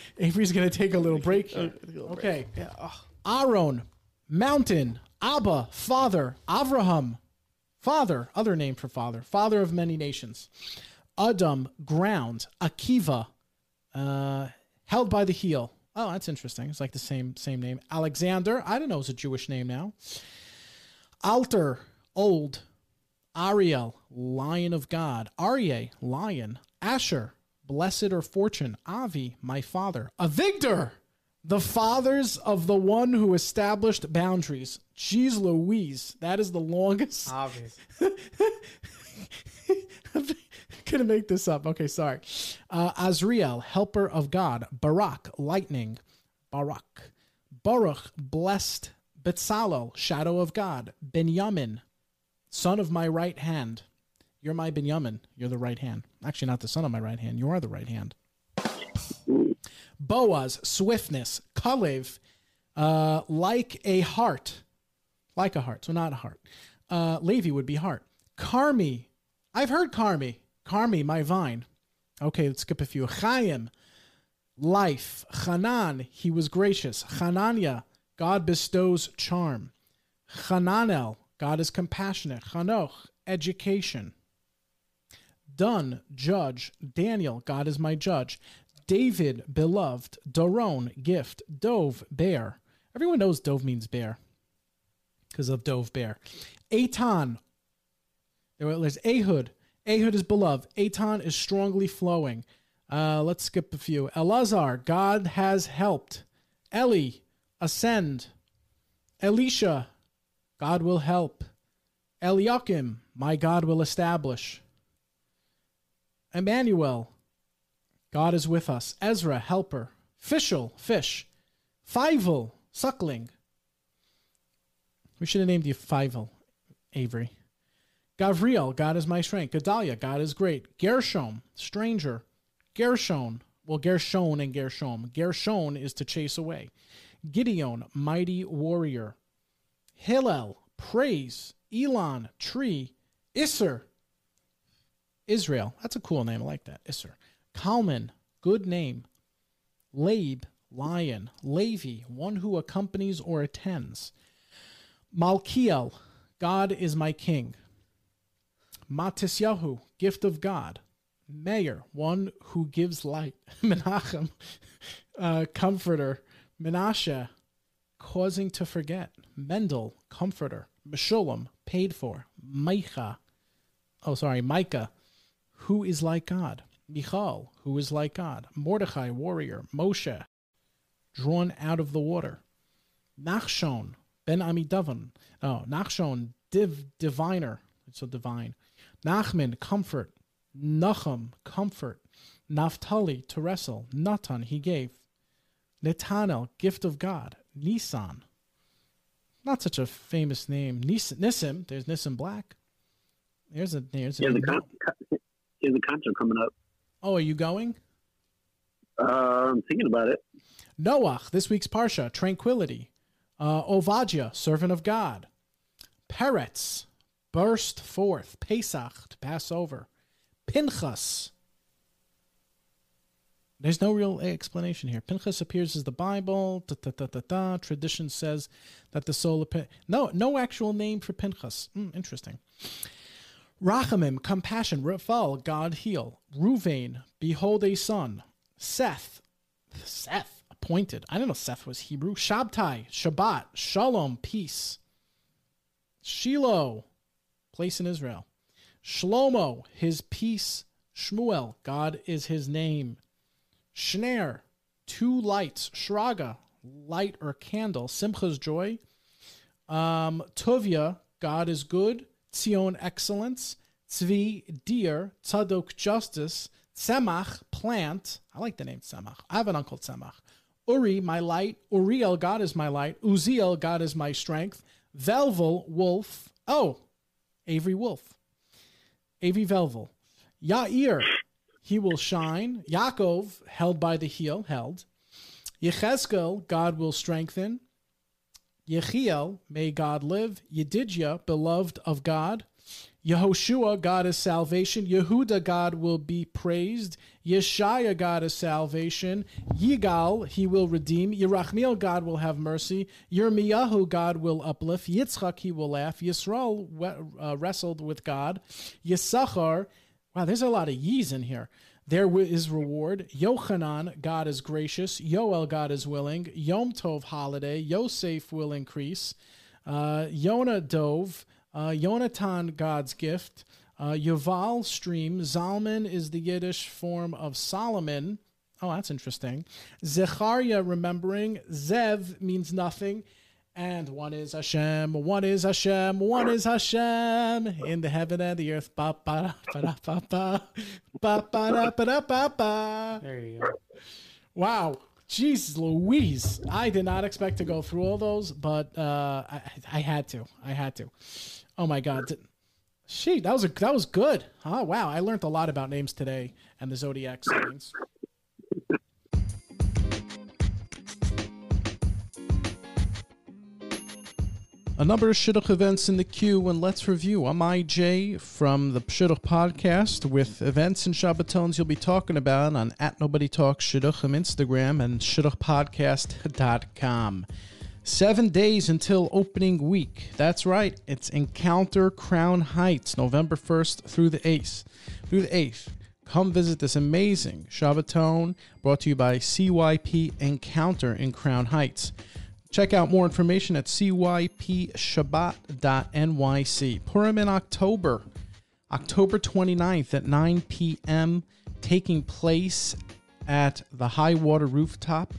Avery's gonna take a little break here. Okay. Aaron, mountain, Abba, father, Avraham, father, other name for father, father of many nations. Adam, ground, Akiva, uh, held by the heel. Oh, that's interesting. It's like the same same name. Alexander, I don't know, it's a Jewish name now. Alter, old. Ariel, lion of God. Aryeh, lion. Asher, blessed or fortune. Avi, my father. Avigdor, the fathers of the one who established boundaries. Jeez Louise, that is the longest. Obvious. I'm gonna make this up. Okay, sorry. Uh, Azriel, helper of God. Barak, lightning. Barak. Baruch, blessed. Betzalel, shadow of God. Benjamin, son of my right hand. You're my Binyamin. You're the right hand. Actually, not the son of my right hand. You are the right hand. Boaz, swiftness. Kalev, uh, like a heart. Like a heart, so not a heart. Uh, Levi would be heart. Carmi, I've heard Carmi. Carmi, my vine. Okay, let's skip a few. Chaim, life. Hanan, he was gracious. Hanania, God bestows charm. Hananel, God is compassionate. Hanoch, education. Dun, judge. Daniel, God is my judge. David, beloved. Doron, gift. Dov, bear. Everyone knows Dov means bear because of Dov bear. Aton, there- there's Ehud. Ehud is beloved. Aton is strongly flowing. Uh, let's skip a few. Elazar, God has helped. Eli, ascend. Elisha, God will help. Eliakim, my God will establish. Emmanuel, God is with us. Ezra, helper. Fishel, fish. Fivel, suckling. We should have named you Fivel, Avery. Gavriel, God is my strength. Gedalia, God is great. Gershom, stranger. Gershon, well, Gershon and Gershom. Gershon is to chase away. Gideon, mighty warrior. Hillel, praise. Elon, tree. Isser, Israel. That's a cool name. I like that. Isser. Kalman, good name. Leib, lion. Levi, one who accompanies or attends. Malkiel, God is my king. Matisyahu, gift of God. Meir, one who gives light. Menachem, uh, comforter. Menashe, causing to forget. Mendel, comforter. Meshulam, paid for. Micah, oh sorry, Micah, who is like God. Michal, who is like God. Mordechai, warrior. Moshe, drawn out of the water. Nachshon, Ben Amidavan. Oh, Nachshon, div, diviner. It's so divine. Nachman, comfort. Nachum, comfort. Naphtali, to wrestle. Natan, he gave. Netanel, gift of God. Nisan, not such a famous name. Nissan, Nissan there's Nissim Black. There's a there's a. has a, con- he a concert coming up. oh, are you going? Uh, I'm thinking about it. Noach, this week's Parsha, tranquility. Uh, Ovadia, servant of God. Peretz, burst forth. Pesach, to pass over. Pinchas. There's no real explanation here. Pinchas appears as the Bible. Da, da, da. Tradition says that the soul of Pin- no no actual name for Pinchas. Hmm, interesting. Rachamim, compassion. Rafal, God heal. Ruvain, behold a son. Seth, Seth, appointed. I don't know Seth was Hebrew. Shabtai, Shabbat, Shalom, peace. Shiloh, place in Israel. Shlomo, his peace. Shmuel, God is his name. Shner, two lights. Shraga, light or candle. Simcha's joy. Um, Tuvia, God is good. Tzion, excellence. Tzvi, deer. Tzadok, justice. Tzemach, plant. I like the name Tzemach. I have an uncle Tzemach. Uri, my light. Uriel, God is my light. Uziel, God is my strength. Velvel, wolf. Oh, Avery Wolf. Avi Velvel. Yair, he will shine. Yaakov, held by the heel, held. Yechezkel, God will strengthen. Yechiel, may God live. Yedidya, beloved of God. Yehoshua, God is salvation. Yehuda, God will be praised. Yeshaya, God is salvation. Yigal, he will redeem. Yerachmiel, God will have mercy. Yirmiyahu, God will uplift. Yitzchak, he will laugh. Yisrael uh, wrestled with God. Yisachar, wow, there's a lot of ye's in here. There is reward. Yochanan, God is gracious. Yoel, God is willing. Yom Tov, holiday. Yosef will increase. Uh, Yonah, Dove. Uh, Yonatan, God's gift. Uh, Yuval, stream. Zalman is the Yiddish form of Solomon. Oh, that's interesting. Zechariah, remembering. Zev means nothing. And one is Hashem, one is Hashem, one is Hashem in the heaven and the earth. Ba ba ba da ba ba ba ba da ba da ba ba. There you go. Wow, jeez, Louise! I did not expect to go through all those, but uh, I, I had to. I had to. Oh my God, she that was a that was good. Oh wow, I learned a lot about names today and the zodiac signs. A number of Shidduch events in the queue, and let's review. I'm IJ from the Shidduch podcast with events and Shabbatons you'll be talking about on at Nobody Talks Shidduch on Instagram and ShidduchPodcast.com. Seven days until opening week. That's right. It's Encounter Crown Heights, November 1st through the 8th. Through the 8th. Come visit this amazing Shabbaton brought to you by CYP Encounter in Crown Heights. Check out more information at cypshabbat.nyc. Purim in October, October 29th at 9 p.m., taking place at the High Water Rooftop,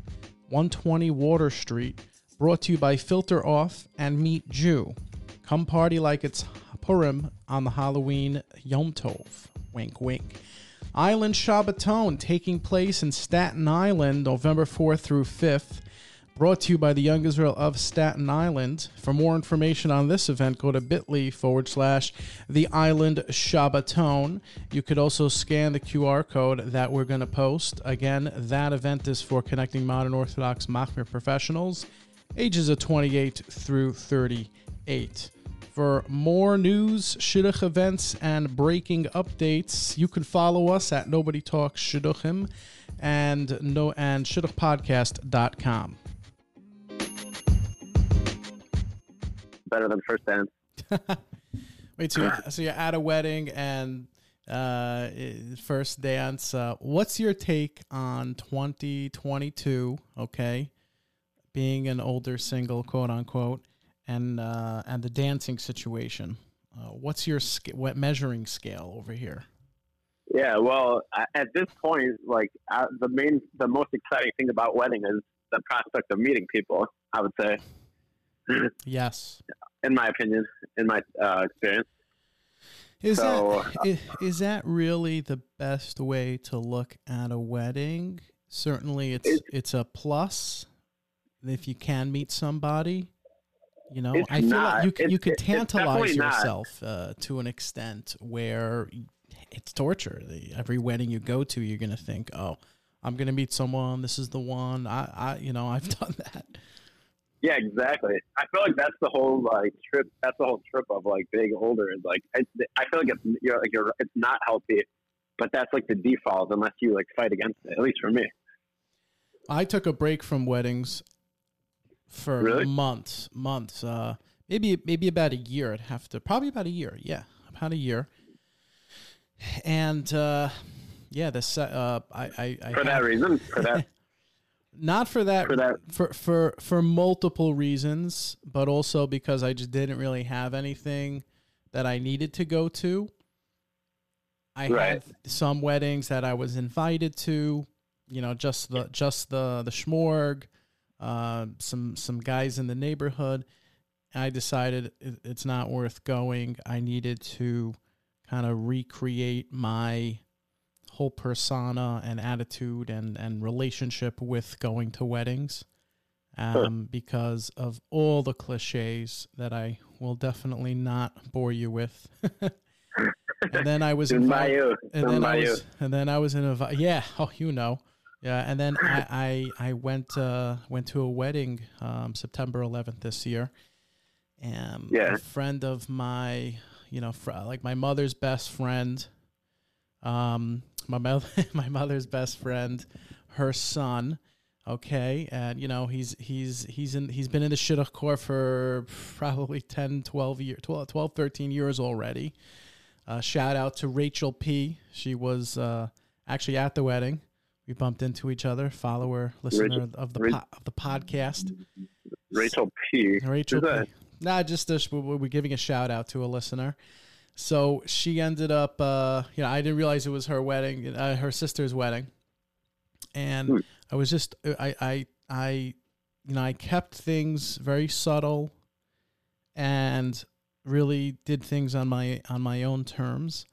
120 Water Street, brought to you by Filter Off and Meet Jew. Come party like it's Purim on the Halloween Yom Tov. Wink, wink. Island Shabbaton taking place in Staten Island, November 4th through 5th brought to you by the Young Israel of Staten Island. For more information on this event, go to bit.ly forward slash the island Shabbaton. You could also scan the QR code that we're going to post. Again, that event is for connecting modern Orthodox Machmir professionals, ages of 28 through 38. For more news, Shidduch events, and breaking updates, you can follow us at Nobody Talks Shidduchim and no and shidduchpodcast.com. Better than first dance. Wait, so you're, so you're at a wedding and uh, first dance. Uh, what's your take on 2022? Okay, being an older single, quote unquote, and uh, and the dancing situation. Uh, what's your sca- what measuring scale over here? Yeah, well, at this point, like uh, the main, the most exciting thing about wedding is the prospect of meeting people. I would say, Yes. in my opinion, in my uh, experience. Is So, that is, is that really the best way to look at a wedding? Certainly, it's It's- it's a plus if you can meet somebody. You know, I feel not. like you can, you could tantalize yourself uh, to an extent where it's torture. The, every wedding you go to, you're gonna think, "Oh, I'm gonna meet someone. This is the one." I, I you know, I've done that. Yeah, exactly. I feel like that's the whole like trip. That's the whole trip of like being older. Is like I, I feel like it's you're like you're it's not healthy, but that's like the default unless you like fight against it. At least for me. I took a break from weddings for Really? months, months. Uh, maybe maybe about a year. I'd have to probably about a year. Yeah, about a year. And uh, yeah, this uh, I I, I For that had- reason, for that, not for that, For that- for for for multiple reasons, but also because I just didn't really have anything that I needed to go to. I Right. had some weddings that I was invited to, you know, just the just the the schmorg, uh, some some guys in the neighborhood, I decided it, it's not worth going. I needed to kind of recreate my whole persona and attitude and, and relationship with going to weddings um, because of all the cliches that I will definitely not bore you with. and then I was Soon by invited, you. and then by I was, and then I was in a yeah. Oh, you know, yeah. And then I I, I went uh, went to a wedding um, September 11th this year. And Yeah. a friend of my, you know, fr- like my mother's best friend, um, my mother, my mother's best friend, her son. Okay, and you know he's he's he's in he's been in the shidduch corps for probably 10, 12 years, 12, 12 13 years already. Uh, shout out to Rachel P. She was uh, actually at the wedding. We bumped into each other. Follower, listener Rachel- of the po- of the podcast. Rachel P. Rachel Who's P. that? Nah, just we- we're giving a shout out to a listener. So she ended up, uh, you know, I didn't realize it was her wedding, uh, her sister's wedding, and Hmm. I was just, I, I, I, you know, I kept things very subtle, and really did things on my on my own terms,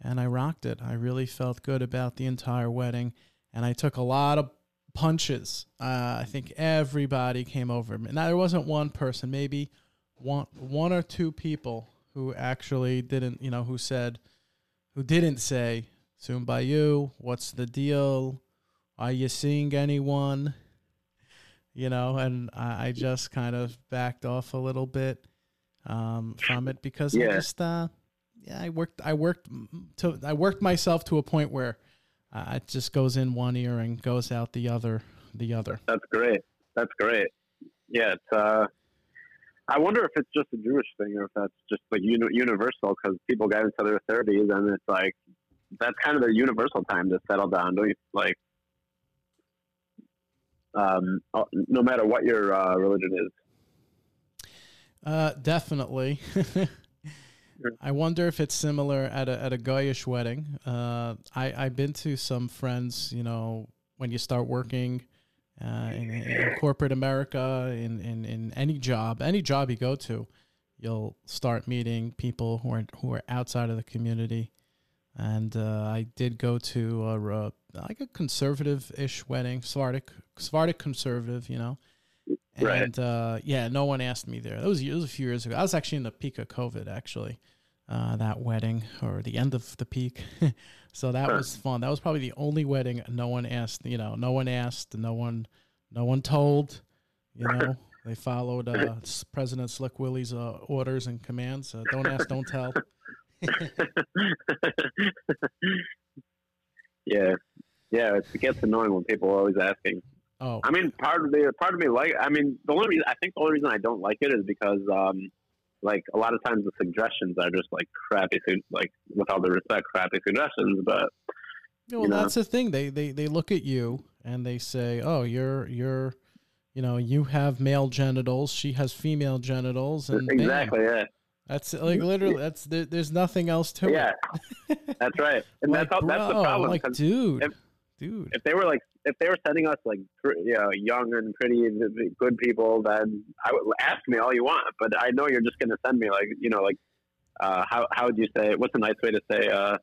and I rocked it. I really felt good about the entire wedding, and I took a lot of punches. Uh, I think everybody came over. me. Now there wasn't one person, maybe one one or two people who actually didn't, you know, who said, who didn't say, "Soon by you, what's the deal? Are you seeing anyone?" You know, and I, I just kind of backed off a little bit um, from it because I just, uh, yeah, I worked, I worked to, I worked myself to a point where uh, it just goes in one ear and goes out the other, the other. That's great. That's great. Yeah, it's. Uh, I wonder if it's just a Jewish thing or if that's just like uni- universal because people get into their thirties and it's like that's kind of their universal time to settle down. Don't you like? Um, uh, no matter what your uh, religion is. Uh, definitely. I wonder if it's similar at a at a Goyish wedding. Uh, I I've been to some friends. You know, when you start working uh, in, in corporate America, in, in in any job, any job you go to, you'll start meeting people who are who are outside of the community. And uh, I did go to a, uh, like a conservative-ish wedding, Sephardic, Sephardic conservative, you know. Right. And uh, yeah, no one asked me there. That was, it was a few years ago. I was actually in the peak of COVID, actually, uh, that wedding or the end of the peak. so that Sure. was fun. That was probably the only wedding no one asked. You know, no one asked, no one, no one told. You know, they followed uh, President Slick Willie's uh, orders and commands. Uh, don't ask, don't tell. yeah, yeah. It gets annoying when people are always asking. Oh, I mean, part of me, part of me like. I mean, the only reason I think the only reason I don't like it is because, um, like, a lot of times the suggestions are just like crappy, like with all the respect, crappy suggestions. But well, you know. that's the thing. They they they look at you and they say, "Oh, you're you're." You know, you have male genitals. She has female genitals, and bam. exactly, yeah, That's like literally. That's there, there's nothing else to yeah, it. Yeah, that's right. And like, that's how, that's the bro, problem. Like, 'cause dude, if- dude. if they were like, if they were sending us like, you know, young and pretty good people, then I would ask me all you want. But I know you're just going to send me like, you know, like, uh, how how would you say? What's a nice way to say? Uh,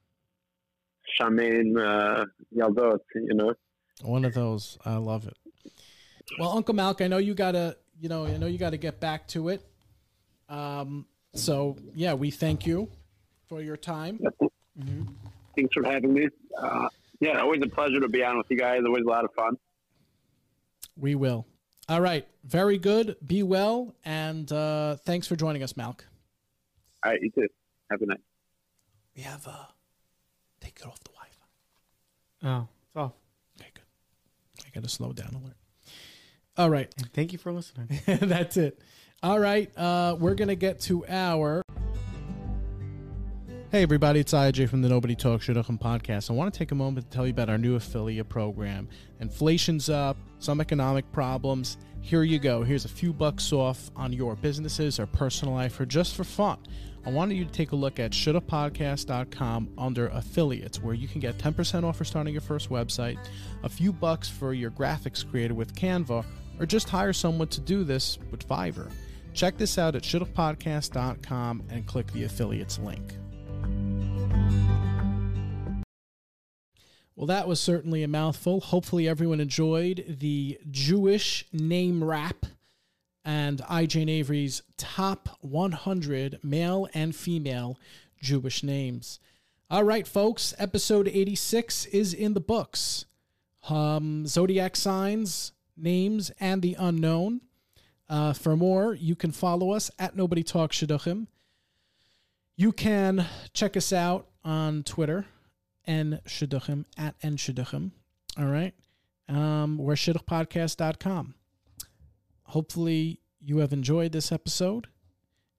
Shaman uh, Yaldot, you know. One of those. I love it. Well, Uncle Malk, I know you gotta, you know, I know you gotta get back to it. Um. So yeah, we thank you for your time. Thanks for having me. Uh, yeah, always a pleasure to be on with you guys. Always a lot of fun. We will. All right. Very good. Be well, and uh, thanks for joining us, Malk. All right, you too. Have a night. We have uh, take it off the Wi-Fi. Oh, it's off. Okay, good. I gotta slow down alert. All right. And thank you for listening. That's it. All right. Uh, we're going to get to our. Hey, everybody. It's IJ from the Nobody Talks Talk Shidduchim podcast. I want to take a moment to tell you about our new affiliate program. Inflation's up, some economic problems. Here you go. Here's a few bucks off on your businesses or personal life or just for fun. I wanted you to take a look at shidduchpodcast.com under affiliates, where you can get 10% off for starting your first website, a few bucks for your graphics created with Canva, or just hire someone to do this with Fiverr. Check this out at shidduchpodcast.com and click the affiliates link. Well, that was certainly a mouthful. Hopefully, everyone enjoyed the Jewish name rap and IJ Avery's top 100 male and female Jewish names. All right, folks, episode 86 is in the books. Um, zodiac signs, names, and the unknown. Uh, for more, you can follow us at Nobody Talks Shidduchim. You can check us out on Twitter, n shidduchim at n shidduchim. All right, um, we're shidduchpodcast.com. Hopefully, you have enjoyed this episode,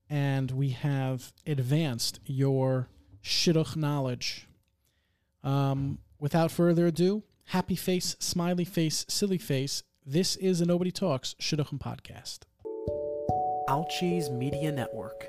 and we have advanced your shidduch knowledge. Um, without further ado, happy face, smiley face, silly face. This is a Nobody Talks Shidduchim podcast. Alchi's Media Network.